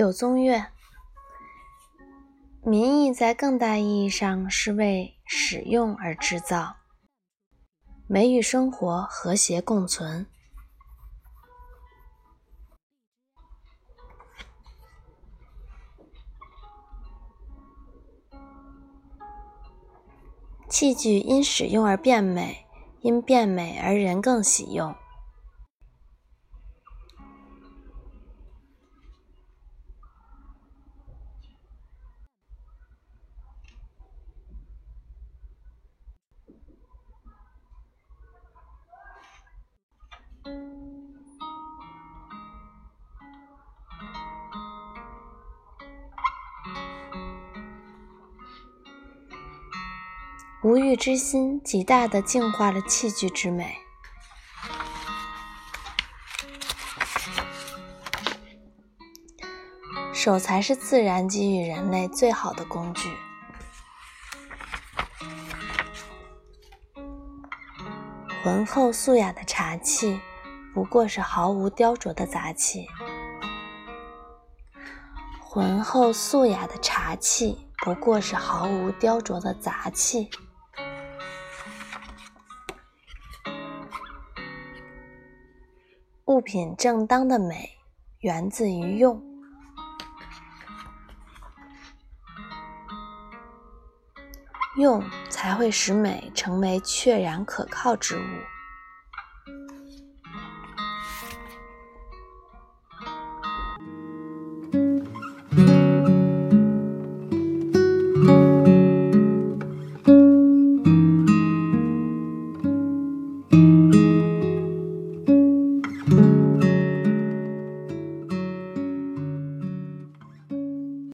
柳宗悦，民意在更大意义上是为使用而制造，美与生活和谐共存。器具因使用而变美，因变美而人更喜用。无欲之心极大地净化了器具之美，手才是自然给予人类最好的工具。浑厚素雅的茶器，不过是毫无雕琢的杂器。浑厚素雅的茶器，不过是毫无雕琢的杂器。物品正当的美源自于用。用才会使美成为确然可靠之物。